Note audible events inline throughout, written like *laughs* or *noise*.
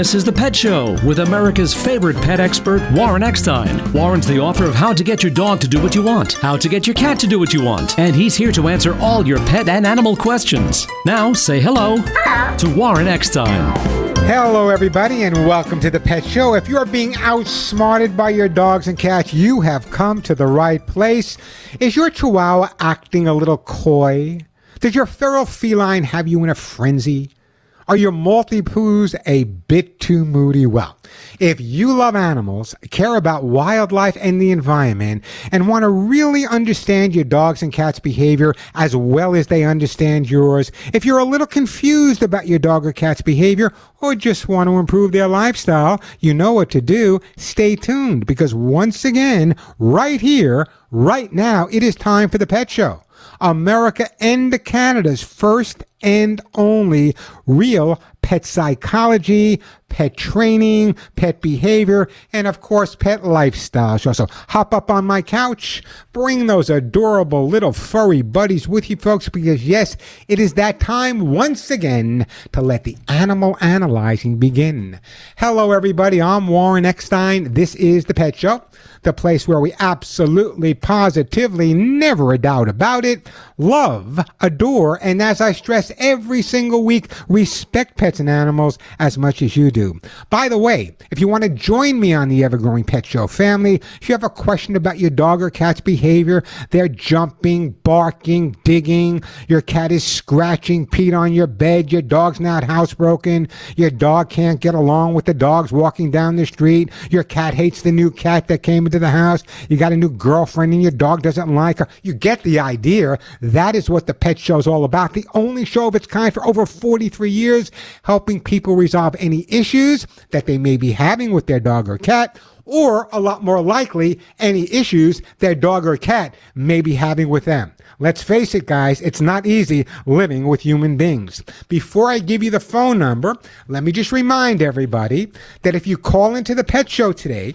This is The Pet Show with America's favorite pet expert, Warren Eckstein. Warren's the author of How to Get Your Dog to Do What You Want, How to Get Your Cat to Do What You Want, and he's here to answer all your pet and animal questions. Now, say hello to Warren Eckstein. Hello, everybody, and welcome to the Pet Show. If you're being outsmarted by your dogs and cats, you have come to the right place. Is your Chihuahua acting a little coy? Does your feral feline have you in a frenzy? Are your Maltipoos a bit too moody? Well, if you love animals, care about wildlife and the environment, and want to really understand your dogs and cats' behavior as well as they understand yours, if you're a little confused about your dog or cat's behavior, or just want to improve their lifestyle, you know what to do. Stay tuned because once again, right here, right now, it is time for the Pet Show. America and Canada's first and only real pet psychology, pet training, pet behavior, and of course, pet lifestyle. So hop up on my couch, bring those adorable little furry buddies with you folks, because yes, it is that time once again to let the animal analyzing begin. Hello, everybody. I'm Warren Eckstein. This is the Pet Show the place where we absolutely, positively, never a doubt about it, love, adore, and as I stress every single week, respect pets and animals as much as you do. By the way, if you want to join me on the Evergrowing Pet Show family, if you have a question about your dog or cat's behavior, they're jumping, barking, digging, your cat is scratching, peed on your bed, your dog's not housebroken, your dog can't get along with the dogs walking down the street, your cat hates the new cat that came into the house, you got a new girlfriend and your dog doesn't like her. You get the idea. That is what the pet show is all about. The only show of its kind for over 43 years, helping people resolve any issues that they may be having with their dog or cat or a lot more likely, any issues their dog or cat may be having with them. Let's face it, guys, it's not easy living with human beings. Before I give you the phone number, let me just remind everybody that if you call into the pet show today,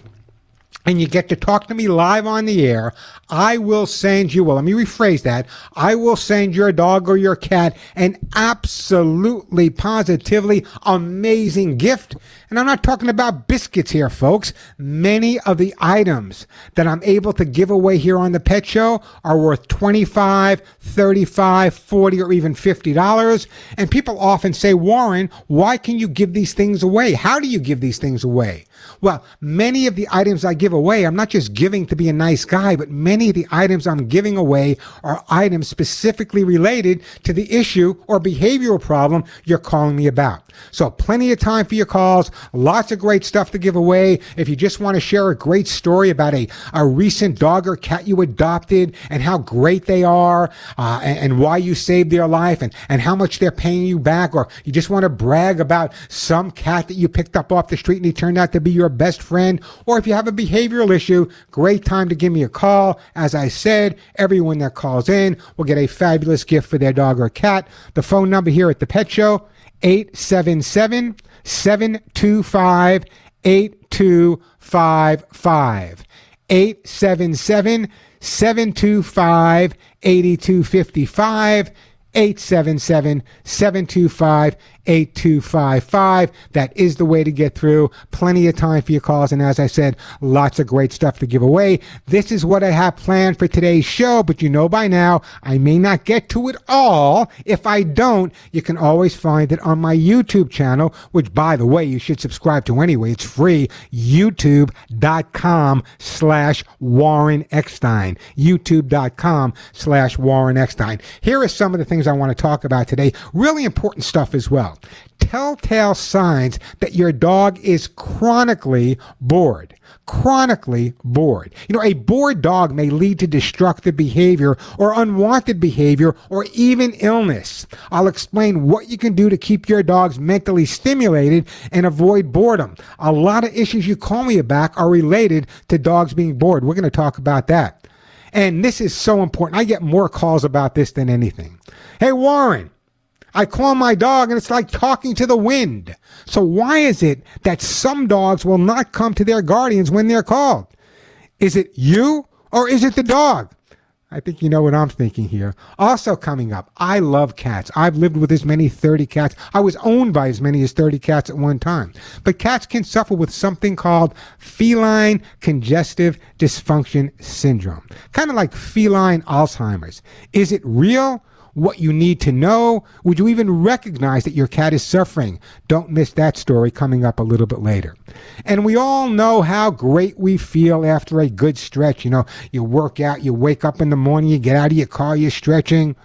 and you get to talk to me live on the air, I will send you, well, let me rephrase that. I will send your dog or your cat an absolutely, positively amazing gift. And I'm not talking about biscuits here, folks. Many of the items that I'm able to give away here on the pet show are worth 25, 35, 40, or even $50. And people often say, Warren, why can you give these things away? How do you give these things away? Well, many of the items I give away, I'm not just giving to be a nice guy, but many of the items I'm giving away are items specifically related to the issue or behavioral problem you're calling me about. So plenty of time for your calls, lots of great stuff to give away. If you just want to share a great story about a, a recent dog or cat you adopted and how great they are, uh, and, and why you saved their life and, and how much they're paying you back, or you just want to brag about some cat that you picked up off the street and he turned out to be your best friend, or if you have a behavioral issue, great time to give me a call. As I said, everyone that calls in will get a fabulous gift for their dog or cat. The phone number here at the Pet Show, 877 725 8255. 877 725 8255. 877 725 8255. That is the way to get through. Plenty of time for your calls. And as I said, lots of great stuff to give away. This is what I have planned for today's show, but you know by now, I may not get to it all. If I don't, you can always find it on my YouTube channel, which by the way, you should subscribe to anyway. It's free. YouTube.com slash Warren Eckstein. YouTube.com slash Warren Eckstein. Here are some of the things I want to talk about today. Really important stuff as well telltale signs that your dog is chronically bored. Chronically bored. You know, a bored dog may lead to destructive behavior or unwanted behavior or even illness. I'll explain what you can do to keep your dogs mentally stimulated and avoid boredom. A lot of issues you call me about are related to dogs being bored. We're going to talk about that. And this is so important. I get more calls about this than anything. Hey, Warren, I call my dog and it's like talking to the wind. So why is it that some dogs will not come to their guardians when they're called? Is it you or is it the dog? I think you know what I'm thinking here. Also coming up, I love cats. I've lived with as many 30 cats. I was owned by as many as 30 cats at one time. But cats can suffer with something called feline cognitive dysfunction syndrome. Kind of like feline Alzheimer's. Is it real? What you need to know? Would you even recognize that your cat is suffering? Don't miss that story coming up a little bit later. And we all know how great we feel after a good stretch. You know, you work out, you wake up in the morning, you get out of your car, you're stretching.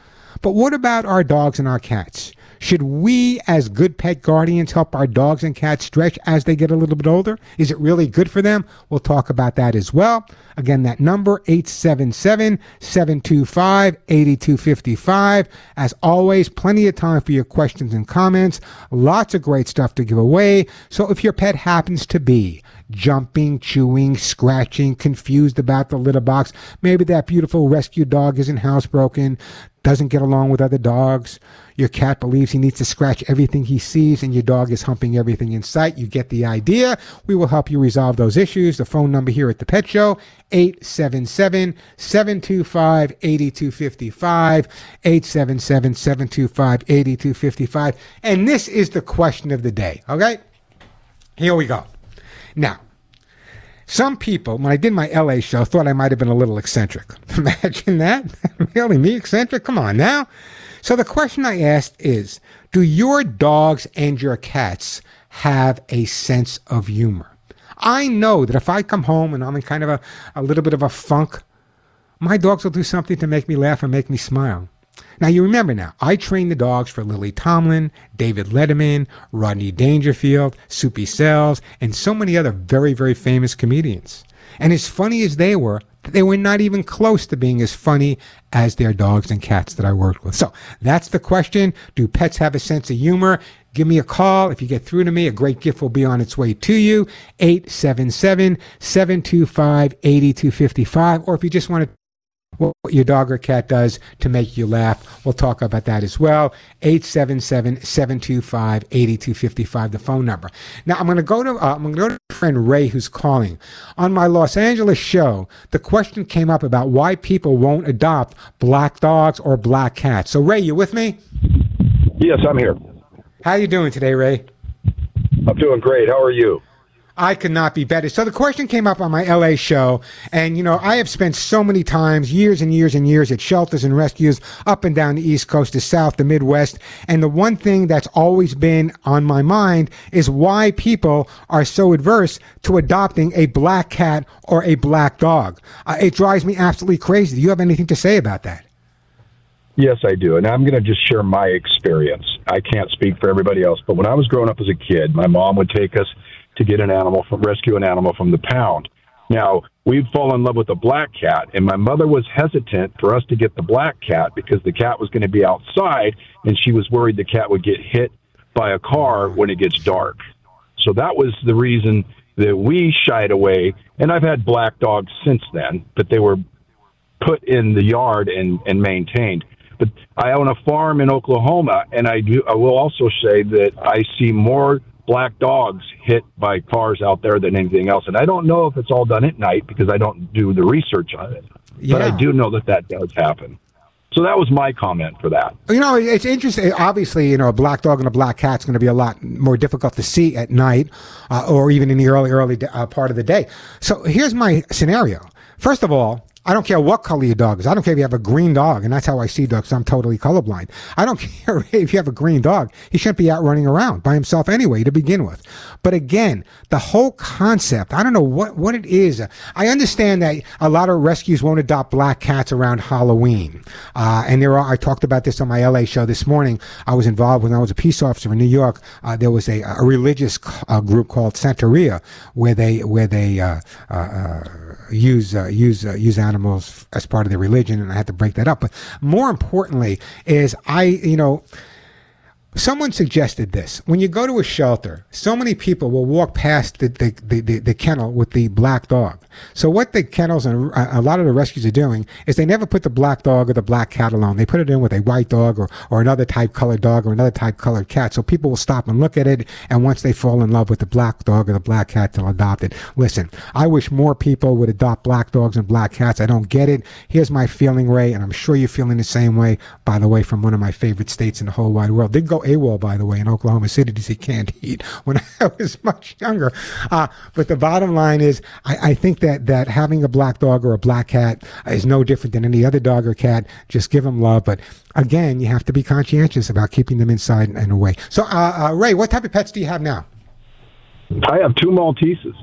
But what about our dogs and our cats? Should we, as good pet guardians, help our dogs and cats stretch as they get a little bit older? Is it really good for them? We'll talk about that as well. Again, that number, 877-725-8255. As always, plenty of time for your questions and comments. Lots of great stuff to give away. So if your pet happens to be jumping, chewing, scratching, confused about the litter box, maybe that beautiful rescue dog isn't housebroken, doesn't get along with other dogs. Your cat believes he needs to scratch everything he sees, and your dog is humping everything in sight. You get the idea. We will help you resolve those issues. The phone number here at the Pet Show, 877 725 8255. 877 725 8255. And this is the question of the day, okay? Here we go. Now, some people, when I did my LA show, thought I might have been a little eccentric. *laughs* Imagine that. *laughs* really, me eccentric? Come on now. So the question I asked is Do your dogs and your cats have a sense of humor? I know that if I come home and I'm in kind of a, a little bit of a funk, my dogs will do something to make me laugh and make me smile. Now, you remember now, I trained the dogs for Lily Tomlin, David Letterman, Rodney Dangerfield, Soupy Sales, and so many other very, very famous comedians. And as funny as they were, they were not even close to being as funny as their dogs and cats that I worked with. So that's the question. Do pets have a sense of humor? Give me a call. If you get through to me, a great gift will be on its way to you. 877 725 8255. Or if you just want to what your dog or cat does to make you laugh. We'll talk about that as well. 877-725-8255, the phone number. Now I'm going to go to, uh, I'm going to go to my friend Ray who's calling. On my Los Angeles show, the question came up about why people won't adopt black dogs or black cats. So Ray, you with me? Yes, I'm here. How are you doing today, Ray? I'm doing great. How are you? I could not be better. So the question came up on my LA show, and you know, I have spent so many times, years and years and years at shelters and rescues up and down the East Coast, the South, the Midwest, and the one thing that's always been on my mind is why people are so adverse to adopting a black cat or a black dog. Uh, it drives me absolutely crazy. Do you have anything to say about that? Yes, I do. And I'm going to just share my experience. I can't speak for everybody else, but when I was growing up as a kid, my mom would take us to get an animal from rescue an animal from the pound. Now, we'd fall in love with a black cat, and my mother was hesitant for us to get the black cat because the cat was going to be outside, and she was worried the cat would get hit by a car when it gets dark. So that was the reason that we shied away. And I've had black dogs since then, but they were put in the yard and, and maintained. But I own a farm in Oklahoma, and I do. I will also say that I see more black dogs hit by cars out there than anything else. And I don't know if it's all done at night because I don't do the research on it. Yeah. But I do know that that does happen. So that was my comment for that. You know, it's interesting. Obviously, you know, a black dog and a black cat's going to be a lot more difficult to see at night, uh, or even in the early, early uh, part of the day. So here's my scenario. First of all, I don't care what color your dog is. I don't care if you have a green dog, and that's how I see dogs. I'm totally colorblind. I don't *laughs* care if you have a green dog. He shouldn't be out running around by himself anyway to begin with. But again, the whole concept, I don't know what, what it is. I understand that a lot of rescues won't adopt black cats around Halloween. Uh, and there are, I talked about this on my LA show this morning. I was involved when I was a peace officer in New York. Uh, there was a, a religious uh, group called Santeria where they, where they, uh, uh, uh, use, use, use animals as part of their religion, and I had to break that up. But more importantly, is I, you know, Someone suggested this. When you go to a shelter, so many people will walk past the, the, the, the, kennel with the black dog. So what the kennels and uh, a lot of the rescues are doing is they never put the black dog or the black cat alone. They put it in with a white dog or, or another type colored dog or another type colored cat. So people will stop and look at it. And once they fall in love with the black dog or the black cat, they'll adopt it. Listen, I wish more people would adopt black dogs and black cats. I don't get it. Here's my feeling, Ray, and I'm sure you're feeling the same way, by the way, from one of my favorite states in the whole wide world. Did go AWOL, by the way, in Oklahoma City to see *laughs* heat when I was much younger. Uh, but the bottom line is, I, I, think that, that having a black dog or a black cat is no different than any other dog or cat. Just give them love. But again, you have to be conscientious about keeping them inside and away. So, uh, uh, Ray, what type of pets do you have now? I have two Malteses.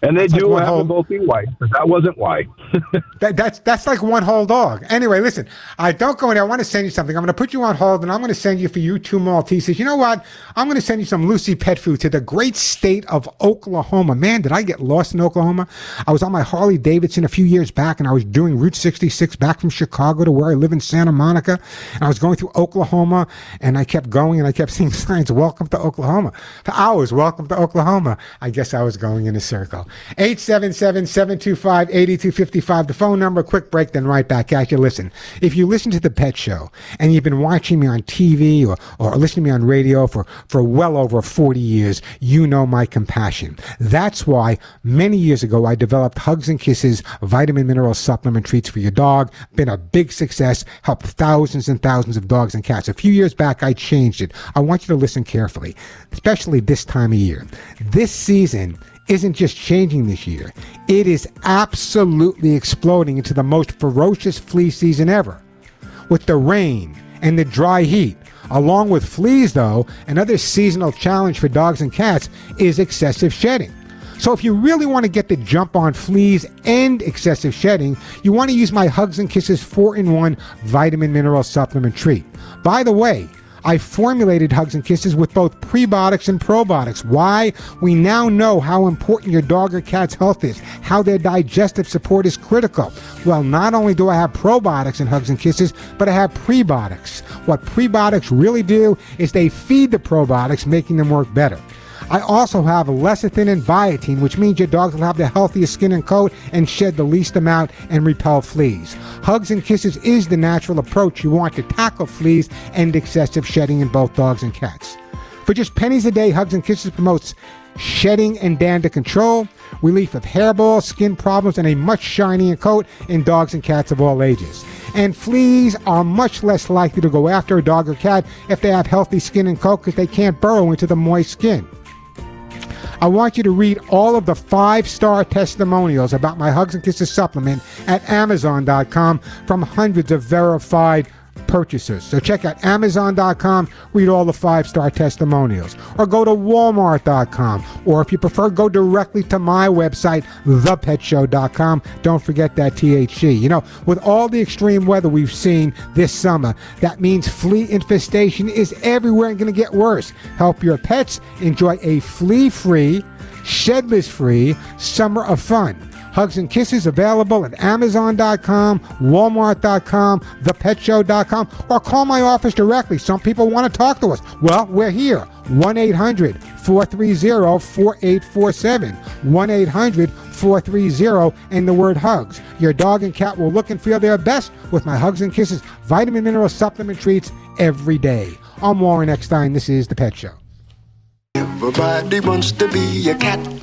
And they that's do like have whole, both be white, but that wasn't why. *laughs* that, that's that's like one whole dog. Anyway, listen, I don't go in there. I want to send you something. I'm going to put you on hold, and I'm going to send you for you two Malteses. You know what? I'm going to send you some Lucy pet food to the great state of Oklahoma. Man, did I get lost in Oklahoma? I was on my Harley Davidson a few years back, and I was doing Route 66 back from Chicago to where I live in Santa Monica, and I was going through Oklahoma, and I kept going, and I kept *laughs* seeing signs, "Welcome to Oklahoma." For hours, "Welcome to Oklahoma." I guess I was going in a circle. 877-725-8255. The phone number, quick break, then right back at you. Listen, if you listen to the pet show and you've been watching me on TV or, or listening to me on radio for, for well over 40 years, you know my compassion. That's why many years ago I developed Hugs and Kisses vitamin mineral supplement treats for your dog. Been a big success, helped thousands and thousands of dogs and cats. A few years back I changed it. I want you to listen carefully, especially this time of year. This season isn't just changing this year, it is absolutely exploding into the most ferocious flea season ever. With the rain and the dry heat, along with fleas, though, another seasonal challenge for dogs and cats is excessive shedding. So if you really want to get the jump on fleas and excessive shedding, you want to use my Hugs and Kisses 4-in-1 vitamin mineral supplement treat. By the way, I formulated Hugs and Kisses with both prebiotics and probiotics. Why? We now know how important your dog or cat's health is, how their digestive support is critical. Well, not only do I have probiotics in Hugs and Kisses, but I have prebiotics. What prebiotics really do is they feed the probiotics, making them work better. I also have lecithin and biotin, which means your dogs will have the healthiest skin and coat and shed the least amount and repel fleas. Hugs and kisses is the natural approach you want to tackle fleas and excessive shedding in both dogs and cats. For just pennies a day, Hugs and Kisses promotes shedding and dander control, relief of hairballs, skin problems, and a much shinier coat in dogs and cats of all ages. And fleas are much less likely to go after a dog or cat if they have healthy skin and coat because they can't burrow into the moist skin. I want you to read all of the five star testimonials about my Hugs and Kisses supplement at Amazon.com from hundreds of verified purchasers. So check out Amazon.com, read all the five star testimonials, or go to Walmart.com, or if you prefer, go directly to my website, ThePetShow.com. Don't forget that THC. You know, with all the extreme weather we've seen this summer, that means flea infestation is everywhere and going to get worse. Help your pets enjoy a flea free, shedless free summer of fun. Hugs and Kisses available at Amazon.com, Walmart.com, ThePetShow.com, or call my office directly. Some people want to talk to us. Well, we're here. 1 800 430 4847. 1 800 430 and the word hugs. Your dog and cat will look and feel their best with my Hugs and Kisses vitamin mineral supplement treats every day. I'm Warren Eckstein. This is The Pet Show. Everybody wants to be a cat.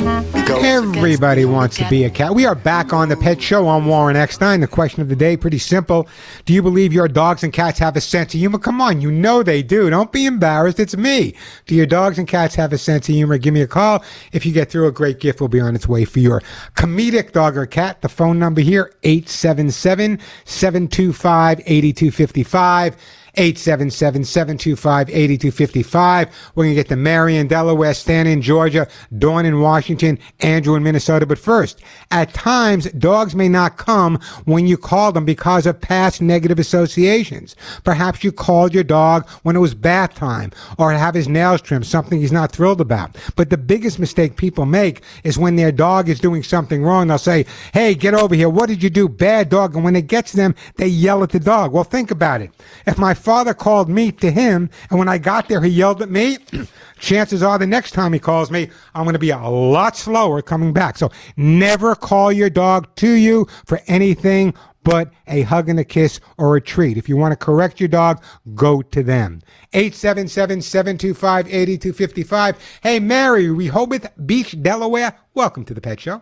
Everybody wants to be a cat. We are back on the Pet Show on Warren Eckstein. The question of the day, pretty simple. Do you believe your dogs and cats have a sense of humor? Come on, you know they do. Don't be embarrassed. It's me. Do your dogs and cats have a sense of humor? Give me a call. If you get through, a great gift will be on its way for your comedic dog or cat. The phone number here, 877 725 8255. 877-725-8255. We're going to get to Marion, Delaware, Stan in Georgia, Dawn in Washington, Andrew in Minnesota. But first, at times, dogs may not come when you call them because of past negative associations. Perhaps you called your dog when it was bath time or have his nails trimmed, something he's not thrilled about. But the biggest mistake people make is when their dog is doing something wrong, they'll say, Hey, get over here. What did you do? Bad dog. And when it gets them, they yell at the dog. Well, think about it. If my father called me to him, and when I got there, he yelled at me. *clears throat* Chances are the next time he calls me, I'm going to be a lot slower coming back. So never call your dog to you for anything but a hug and a kiss or a treat. If you want to correct your dog, go to them. 877-725-8255. Hey, Mary, Rehoboth Beach, Delaware. Welcome to the Pet Show.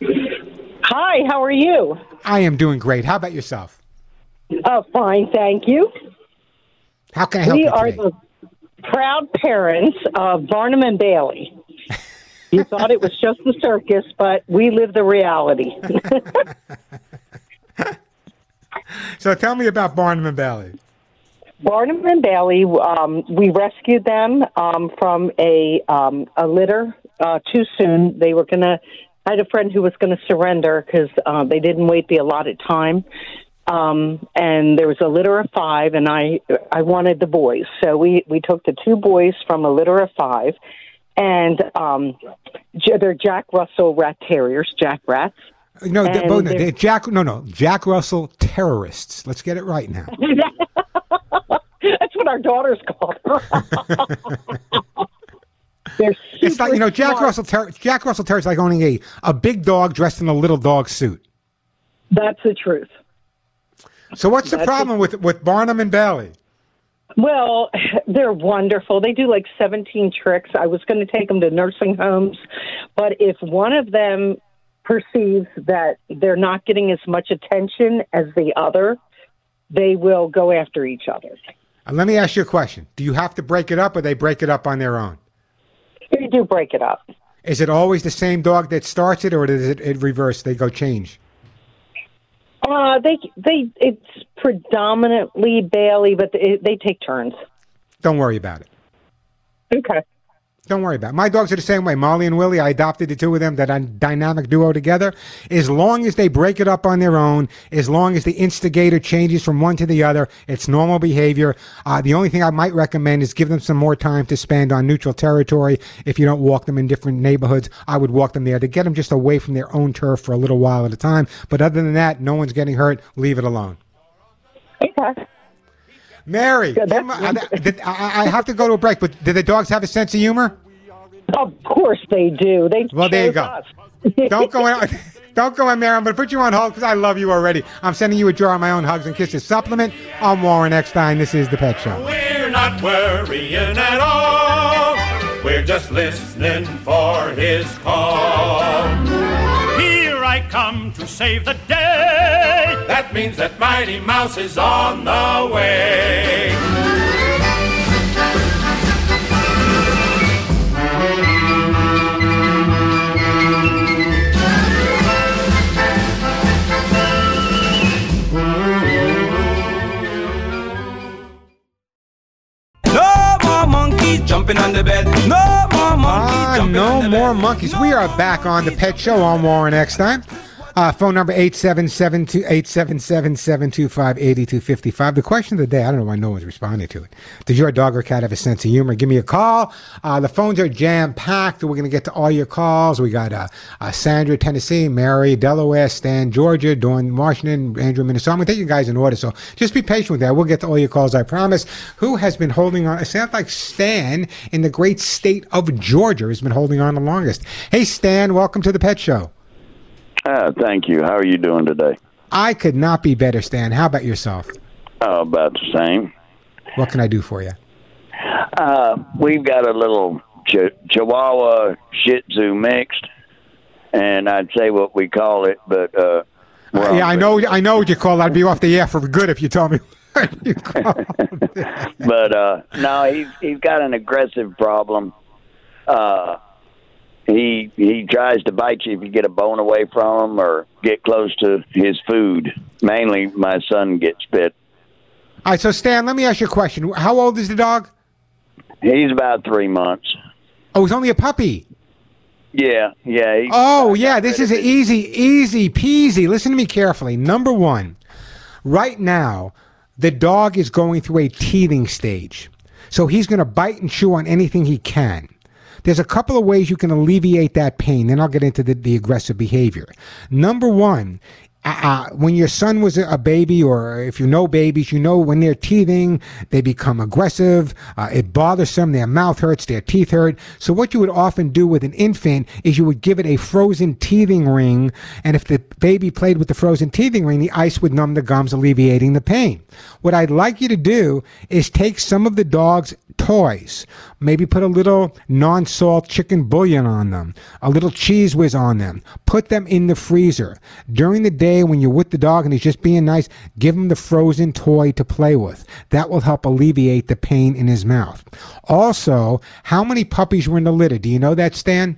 Hi, how are you? I am doing great. How about yourself? Oh, fine, thank you. How can I help we you are the proud parents of Barnum and Bailey. *laughs* You thought it was just the circus, but we live the reality. *laughs* So tell me about Barnum and Bailey. Barnum and Bailey, um, we rescued them um, from a um, a litter uh, too soon. They were gonna. I had a friend who was going to surrender because uh, they didn't wait the allotted time, um, and there was a litter of five, and I I wanted the boys, so we we took the two boys from a litter of five, and um, they're Jack Russell Rat Terriers, Jack Rats. No, And th- no, no, they're- Jack. No, no, Jack Russell terrorists. Let's get it right now. *laughs* That's what our daughters call them. *laughs* It's like you know, Jack smart. Russell. Ter- Jack Russell Terrier is like owning a a big dog dressed in a little dog suit. That's the truth. So what's the That's problem with with Barnum and Bailey? Well, *laughs* they're wonderful. They do like 17 tricks. I was going to take them to nursing homes, but if one of them perceives that they're not getting as much attention as the other, they will go after each other. And let me ask you a question: Do you have to break it up, or they break it up on their own? They do break it up. Is it always the same dog that starts it, or does it, it reverse? They go change. Uh, they they it's predominantly Bailey, but they, they take turns. Don't worry about it. Okay. Don't worry about it. My dogs are the same way. Molly and Willie, I adopted the two of them, that dy- dynamic duo together. As long as they break it up on their own, as long as the instigator changes from one to the other, it's normal behavior. Uh, the only thing I might recommend is give them some more time to spend on neutral territory. If you don't walk them in different neighborhoods, I would walk them there to get them just away from their own turf for a little while at a time. But other than that, no one's getting hurt. Leave it alone. Okay. Mary, Yeah, my- I I have to go to a break, but do the dogs have a sense of humor? Of course they do. They Well, there you go. us. Don't go in. *laughs* Don't go in, Mary. I'm going to put you on hold because I love you already. I'm sending you a jar of my own hugs and kisses supplement. I'm Warren Eckstein. This is The Pet Show. We're not worrying at all. We're just listening for his call. Here I come to save the day. That means that Mighty Mouse is on the way. Monkeys jumping on the bed. No more monkeys Ah, no on more monkeys. We are back on The Pet Show. I'm Warren Eckstein. Uh, phone number 877-725-8255. The question of the day, I don't know why no one's responding to it. Does your dog or cat have a sense of humor? Give me a call. Uh, the phones are jam-packed. We're going to get to all your calls. We got uh, uh, Sandra, Tennessee, Mary, Delaware, Stan, Georgia, Dawn, Washington, Andrew, Minnesota. I'm going to take you guys in order, so just be patient with that. We'll get to all your calls, I promise. Who has been holding on? It sounds like Stan in the great state of Georgia has been holding on the longest. Hey, Stan, welcome to the Pet Show. Ah, thank you. How are you doing today? I could not be better, Stan. How about yourself? Oh, about the same. What can I do for you? Uh, we've got a little ch- Chihuahua Shih Tzu mixed, and I'd say what we call it, but uh, well, yeah, I know. I know what you call. it. I'd be off the air for good if you told me. *laughs* you. *laughs* But uh, no, he's he's got an aggressive problem. Uh, he he tries to bite you if you get a bone away from him or get close to his food. Mainly, my son gets bit. All right, so Stan, let me ask you a question. How old is the dog? He's about three months. Oh, he's only a puppy. Yeah, yeah. Oh, yeah, this is an easy, easy peasy. Listen to me carefully. Number one, right now, the dog is going through a teething stage. So he's going to bite and chew on anything he can. There's a couple of ways you can alleviate that pain. Then I'll get into the, the aggressive behavior. Number one, uh, when your son was a baby, or if you know babies, you know when they're teething, they become aggressive. Uh, it bothers them. Their mouth hurts. Their teeth hurt. So what you would often do with an infant is you would give it a frozen teething ring, and if the baby played with the frozen teething ring, the ice would numb the gums, alleviating the pain. What I'd like you to do is take some of the dog's toys. Maybe put a little non salt chicken bouillon on them, a little cheese whiz on them. Put them in the freezer. During the day when you're with the dog and he's just being nice, give him the frozen toy to play with. That will help alleviate the pain in his mouth. Also, how many puppies were in the litter? Do you know that, Stan?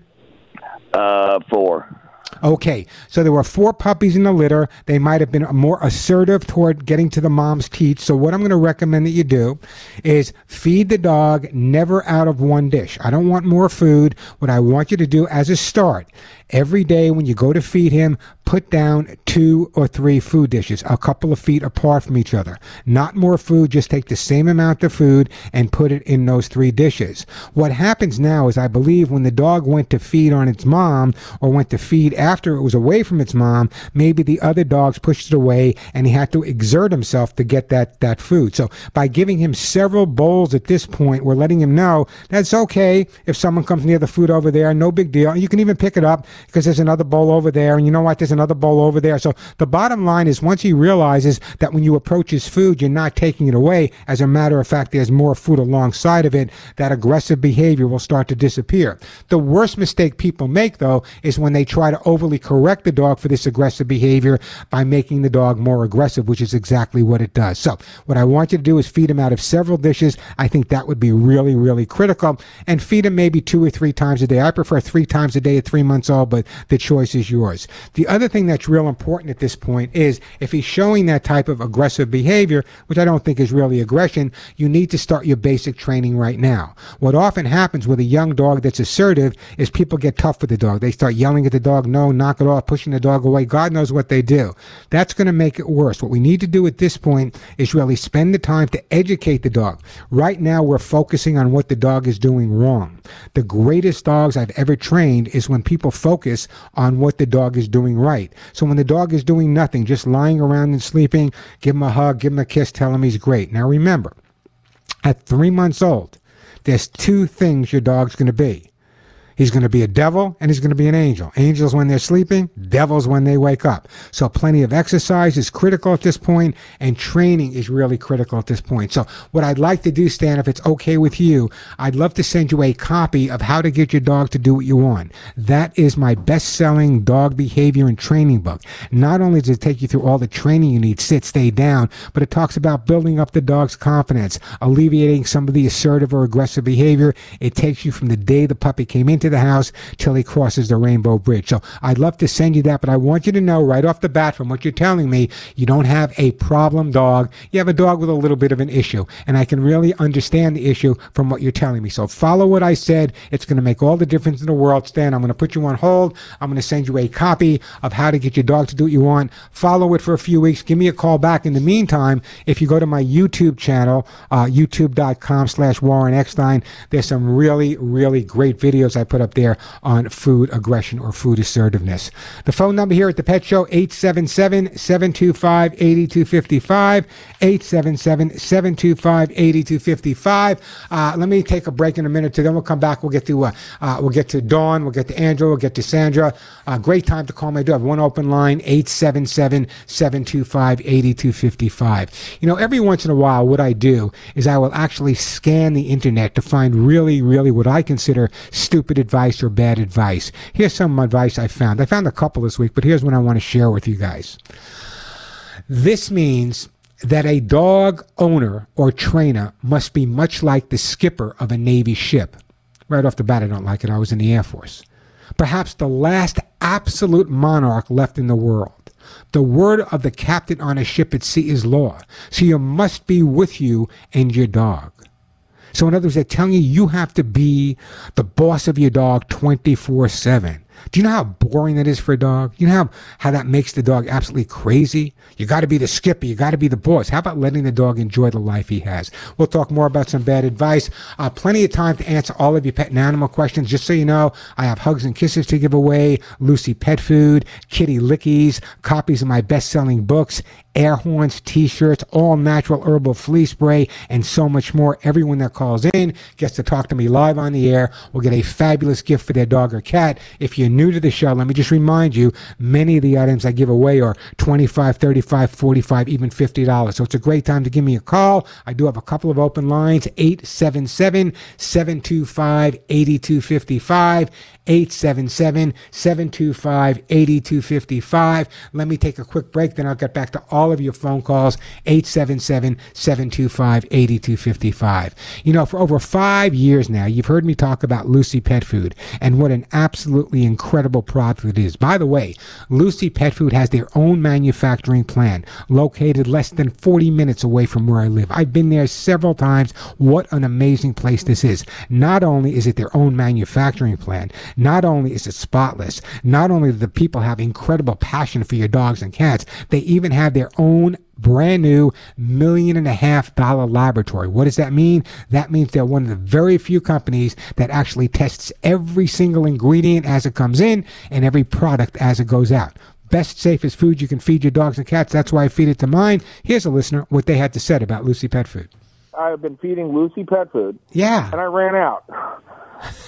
Uh, four. Okay, so there were four puppies in the litter. They might have been more assertive toward getting to the mom's teeth. So, what I'm going to recommend that you do is feed the dog never out of one dish. I don't want more food. What I want you to do as a start every day when you go to feed him, put down two or three food dishes, a couple of feet apart from each other. Not more food, just take the same amount of food and put it in those three dishes. What happens now is I believe when the dog went to feed on its mom or went to feed after it was away from its mom, maybe the other dogs pushed it away and he had to exert himself to get that, that food. So by giving him several bowls at this point, we're letting him know that's okay if someone comes near the food over there, no big deal. You can even pick it up because there's another bowl over there, and you know what? There's another bowl over there. So the bottom line is once he realizes that when you approach his food, you're not taking it away. As a matter of fact, there's more food alongside of it. That aggressive behavior will start to disappear. The worst mistake people make, though, is when they try to overly correct the dog for this aggressive behavior by making the dog more aggressive, which is exactly what it does. So what I want you to do is feed him out of several dishes. I think that would be really, really critical. And feed him maybe two or three times a day. I prefer three times a day at three months old, but the choice is yours. The other thing that's real important at this point is if he's showing that type of aggressive behavior, which I don't think is really aggression, you need to start your basic training right now. What often happens with a young dog that's assertive is people get tough with the dog. They start yelling at the dog, no, knock it off, pushing the dog away. God knows what they do. That's going to make it worse. What we need to do at this point is really spend the time to educate the dog. Right now, we're focusing on what the dog is doing wrong. The greatest dogs I've ever trained is when people focus on what the dog is doing right. So when the dog is doing nothing, just lying around and sleeping, give him a hug, give him a kiss, tell him he's great. Now remember, at three months old, there's two things your dog's going to be. He's going to be a devil and he's going to be an angel. Angels when they're sleeping, devils when they wake up. So plenty of exercise is critical at this point and training is really critical at this point. So what I'd like to do, Stan, if it's okay with you, I'd love to send you a copy of how to get your dog to do what you want. That is my best selling dog behavior and training book. Not only does it take you through all the training you need, sit, stay down, but it talks about building up the dog's confidence, alleviating some of the assertive or aggressive behavior. It takes you from the day the puppy came into the house till he crosses the Rainbow Bridge. So I'd love to send you that, but I want you to know right off the bat from what you're telling me, you don't have a problem dog. You have a dog with a little bit of an issue. And I can really understand the issue from what you're telling me. So follow what I said. It's going to make all the difference in the world. Stan, I'm going to put you on hold. I'm going to send you a copy of how to get your dog to do what you want. Follow it for a few weeks. Give me a call back. In the meantime, if you go to my YouTube channel, uh, youtube.com slash Warren Eckstein, there's some really, really great videos I put up there on food aggression or food assertiveness. The phone number here at the Pet Show, 877-725-8255, 877-725-8255. Uh, let me take a break in a minute, too. Then we'll come back. We'll get to, uh, uh, we'll get to Dawn. We'll get to Angela. We'll get to Sandra. Uh, great time to call me. Do have one open line, 877-725-8255. You know, every once in a while, what I do is I will actually scan the internet to find really, really what I consider stupid advice or bad advice. Here's some advice I found. I found a couple this week, but here's one I want to share with you guys. This means that a dog owner or trainer must be much like the skipper of a Navy ship. Right off the bat, I don't like it. I was in the Air Force. Perhaps the last absolute monarch left in the world. The word of the captain on a ship at sea is law. So you must be with you and your dog. So in other words, they're telling you you have to be the boss of your dog 24 7. Do you know how boring that is for a dog? You know how, how that makes the dog absolutely crazy? You got to be the skipper. You got to be the boss. How about letting the dog enjoy the life he has? We'll talk more about some bad advice. Uh, plenty of time to answer all of your pet and animal questions. Just so you know, I have hugs and kisses to give away, Lucy pet food, kitty lickies, copies of my best selling books, air horns, t-shirts, all natural herbal flea spray, and so much more. Everyone that calls in gets to talk to me live on the air will get a fabulous gift for their dog or cat. If you're new to the show, let me just remind you, many of the items I give away are 25, 35, 45, even $50. So it's a great time to give me a call. I do have a couple of open lines, 877 725 8255. 877 725 8255. Let me take a quick break, then I'll get back to all of your phone calls. 877 725 8255. You know, for over five years now, you've heard me talk about Lucy Pet Food and what an absolutely incredible product it is. By the way, Lucy Pet Food has their own manufacturing plant located less than 40 minutes away from where I live. I've been there several times. What an amazing place this is. Not only is it their own manufacturing plant, not only is it spotless, not only do the people have incredible passion for your dogs and cats, they even have their own brand new million and a half dollar laboratory. What does that mean? That means they're one of the very few companies that actually tests every single ingredient as it comes in and every product as it goes out. Best, safest food you can feed your dogs and cats. That's why I feed it to mine. Here's a listener what they had to say about Lucy Pet Food. I've been feeding Lucy pet food. Yeah. And I ran out.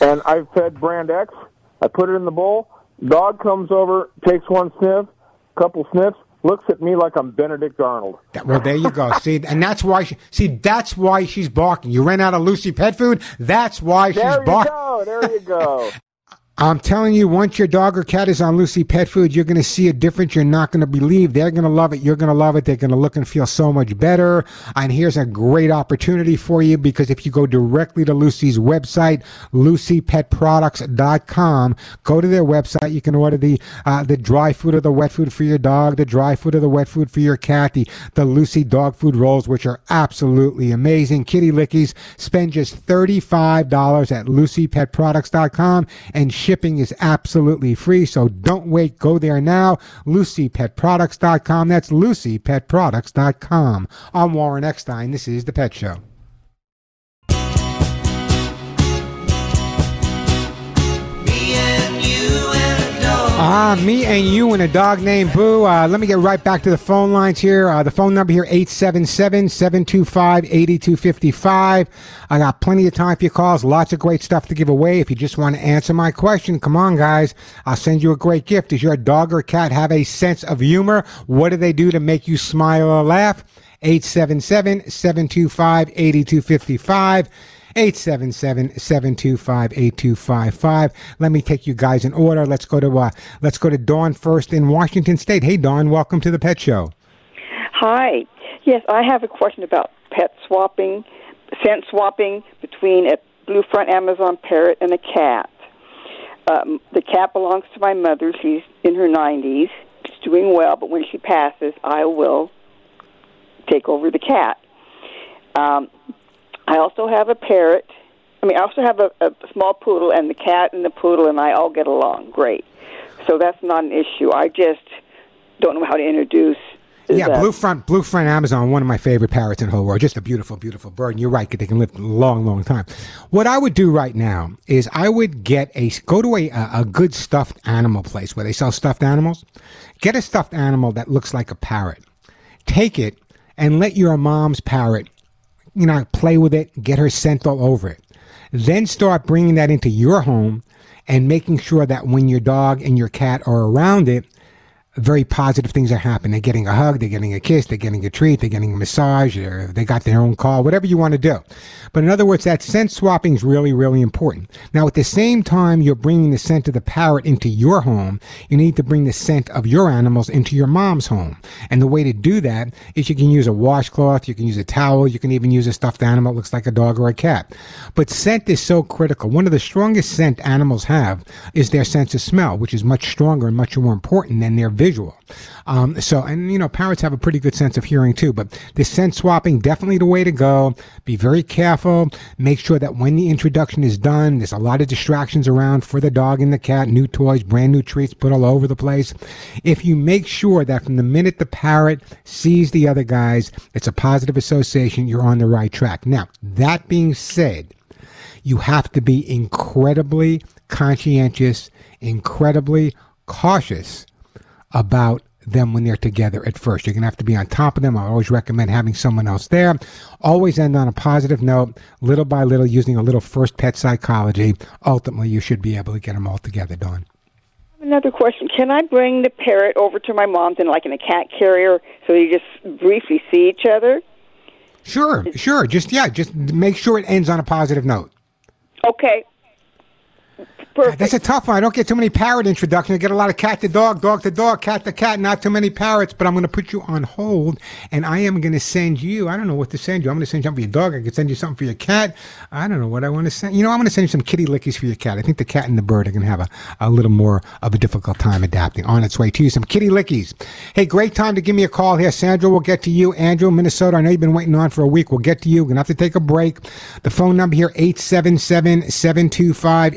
And I've fed brand X. I put it in the bowl. Dog comes over, takes one sniff, couple sniffs, looks at me like I'm Benedict Arnold. Well, there you go. see, and that's why she, see, that's why she's barking. You ran out of Lucy Pet Food. That's why There she's barking. There you go. There you go. *laughs* I'm telling you, once your dog or cat is on Lucy Pet Food, you're going to see a difference you're not going to believe. They're going to love it. You're going to love it. They're going to look and feel so much better. And here's a great opportunity for you because if you go directly to Lucy's website, lucypetproducts.com, go to their website. You can order the uh, the dry food or the wet food for your dog, the dry food or the wet food for your cat, the, the Lucy dog food rolls, which are absolutely amazing. Kitty Lickies. Spend just $35 at lucypetproducts.com and shipping is absolutely free. So don't wait. Go there now. LucyPetProducts.com. That's LucyPetProducts.com. I'm Warren Eckstein. This is The Pet Show. Ah, me and you and a dog named Boo. Uh, let me get right back to the phone lines here. Uh, the phone number here, 877-725-8255. I got plenty of time for your calls. Lots of great stuff to give away. If you just want to answer my question, come on, guys. I'll send you a great gift. Does your dog or cat have a sense of humor? What do they do to make you smile or laugh? 877-725-8255. 877-725-8255. Let me take you guys in order. Let's go to uh, let's go to Dawn first in Washington State. Hey Dawn, welcome to the Pet Show. Hi. Yes, I have a question about pet swapping, scent swapping between a blue front Amazon parrot and a cat. Um, the cat belongs to my mother. She's in her 90s. She's doing well, but when she passes, I will take over the cat. Um, I also have a parrot. I mean, I also have a, a small poodle, and the cat and the poodle and I all get along great. So that's not an issue. I just don't know how to introduce. Yeah, the- blue front, blue front Amazon, one of my favorite parrots in the whole world. Just a beautiful, beautiful bird. And you're right, they can live a long, long time. What I would do right now is I would get a go to a a good stuffed animal place where they sell stuffed animals. Get a stuffed animal that looks like a parrot. Take it and let your mom's parrot, you know, play with it, get her scent all over it. Then start bringing that into your home and making sure that when your dog and your cat are around it, very positive things are happening. They're getting a hug, they're getting a kiss, they're getting a treat, they're getting a massage, or they got their own call, whatever you want to do. But in other words, that scent swapping is really, really important. Now, at the same time you're bringing the scent of the parrot into your home, you need to bring the scent of your animals into your mom's home. And the way to do that is you can use a washcloth, you can use a towel, you can even use a stuffed animal that looks like a dog or a cat. But scent is so critical. One of the strongest scent animals have is their sense of smell, which is much stronger and much more important than their visual. Um, so, and you know, parrots have a pretty good sense of hearing too. But this scent swapping definitely the way to go. Be very careful. Make sure that when the introduction is done, there's a lot of distractions around for the dog and the cat. New toys, brand new treats put all over the place. If you make sure that from the minute the parrot sees the other guys, it's a positive association, you're on the right track. Now, that being said, you have to be incredibly conscientious, incredibly cautious about them when they're together at first. You're going to have to be on top of them. I always recommend having someone else there. Always end on a positive note, little by little, using a little first pet psychology. Ultimately, you should be able to get them all together, Dawn. Another question: Can I bring the parrot over to my mom's in like in a cat carrier so you just briefly see each other? Sure, sure. Just yeah, just make sure it ends on a positive note. Okay. Perfect. That's a tough one. I don't get too many parrot introductions. I get a lot of cat to dog, dog to dog, cat to cat, not too many parrots. But I'm going to put you on hold, and I am going to send you. I don't know what to send you. I'm going to send you something for your dog. I could send you something for your cat. I don't know what I want to send. You know, I'm going to send you some kitty lickies for your cat. I think the cat and the bird are going to have a, a little more of a difficult time adapting. On its way to you, some kitty lickies. Hey, great time to give me a call here. Sandra, we'll get to you. Andrew, Minnesota. I know you've been waiting on for a week. We'll get to you. We're going to have to take a break. The phone number here, 877 725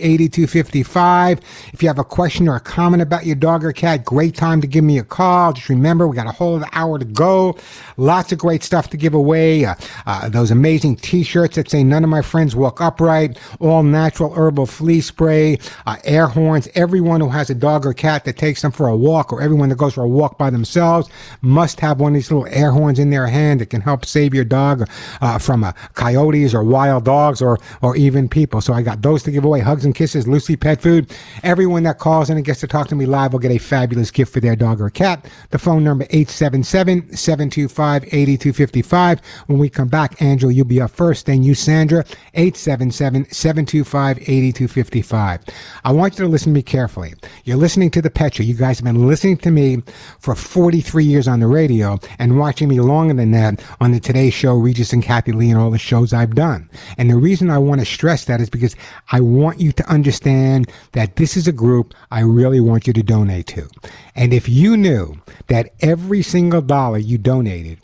8255. If you have a question or a comment about your dog or cat, great time to give me a call. Just remember, we got a whole hour to go. Lots of great stuff to give away. Uh, uh, those amazing t-shirts that say none of my friends walk upright, all natural herbal flea spray, uh, air horns. Everyone who has a dog or cat that takes them for a walk or everyone that goes for a walk by themselves must have one of these little air horns in their hand that can help save your dog uh, from uh, coyotes or wild dogs or, or even people. So I got those to give away. Hugs and kisses, Lucy Pet Food. Everyone that calls in and gets to talk to me live will get a fabulous gift for their dog or cat. The phone number 877-725-8255. When we come back, Angela, you'll be up first. Then you, Sandra, 877-725-8255. I want you to listen to me carefully. You're listening to the Pet Show. You guys have been listening to me for 43 years on the radio and watching me longer than that on the Today Show, Regis and Kathie Lee, and all the shows I've done. And the reason I want to stress that is because I want you to understand that this is a group I really want you to donate to. And if you knew that every single dollar you donated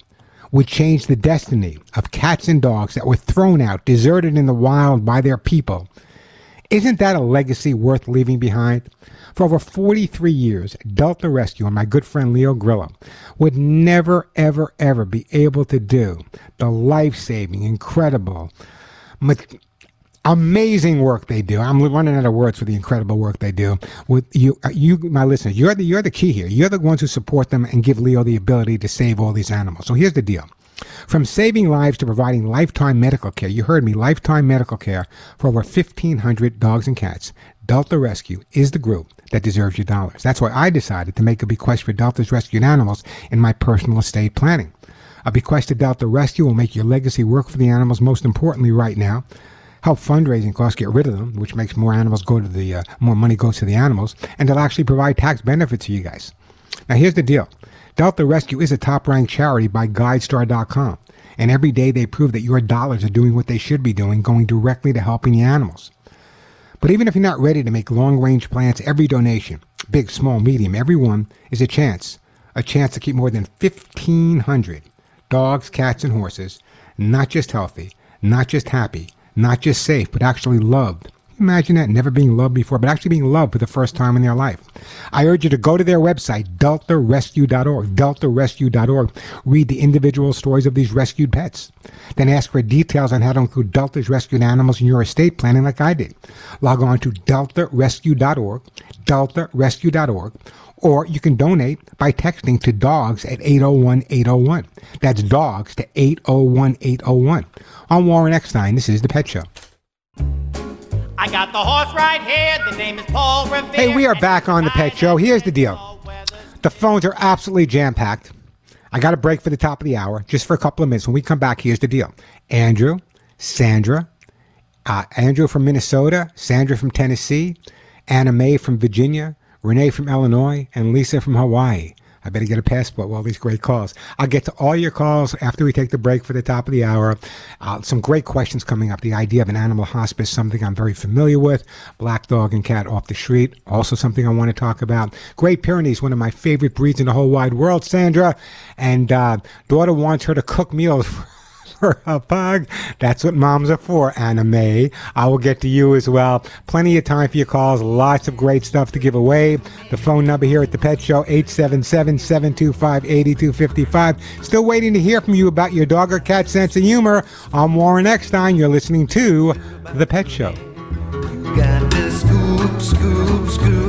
would change the destiny of cats and dogs that were thrown out, deserted in the wild by their people, isn't that a legacy worth leaving behind? For over 43 years, Delta Rescue and my good friend Leo Grillo would never, ever, ever be able to do the life saving, incredible, amazing work they do. I'm running out of words for the incredible work they do. With you, uh, you, my listeners, you're the you're the key here. You're the ones who support them and give Leo the ability to save all these animals. So here's the deal. From saving lives to providing lifetime medical care, you heard me, lifetime medical care for over 1,500 dogs and cats, Delta Rescue is the group that deserves your dollars. That's why I decided to make a bequest for Delta's rescued animals in my personal estate planning. A bequest to Delta Rescue will make your legacy work for the animals, most importantly, right now help fundraising costs get rid of them, which makes more animals go to the uh, more money goes to the animals, and they'll actually provide tax benefits to you guys. Now here's the deal: Delta Rescue is a top-ranked charity by GuideStar.com, and every day they prove that your dollars are doing what they should be doing, going directly to helping the animals. But even if you're not ready to make long-range plans, every donation, big, small, medium, everyone is a chance, a chance to keep more than 1,500 dogs, cats, and horses, not just healthy, not just happy, not just safe, but actually loved. Imagine that, never being loved before, but actually being loved for the first time in their life. I urge you to go to their website, deltarescue.org, deltarescue.org. Read the individual stories of these rescued pets. Then ask for details on how to include Delta's rescued animals in your estate planning like I did. Log on to deltarescue.org, deltarescue.org, or you can donate by texting to dogs at 801 801. That's dogs to 801 801. I'm Warren Eckstein. This is The Pet Show. I got the horse right here. The name is Paul Revere. Hey, we are back on The Pet Show. Here's the deal the phones are absolutely jam packed. I got a break for the top of the hour just for a couple of minutes. When we come back, here's the deal Andrew, Sandra, uh, Andrew from Minnesota, Sandra from Tennessee, Anna Mae from Virginia, Renee from Illinois, and Lisa from Hawaii I better get a passport all these great calls. I'll get to all your calls after we take the break for the top of the hour. Uh, some great questions coming up. The idea of an animal hospice, something I'm very familiar with. Black dog and cat off the street, also something I want to talk about. Great Pyrenees, one of my favorite breeds in the whole wide world, Sandra. And uh, daughter wants her to cook meals *laughs* for a pug. That's what moms are for, May. I will get to you as well. Plenty of time for your calls. Lots of great stuff to give away. The phone number here at the Pet Show, 877-725-8255. Still waiting to hear from you about your dog or cat sense of humor. I'm Warren Eckstein. You're listening to The Pet Show. Scoop, scoop, scoop.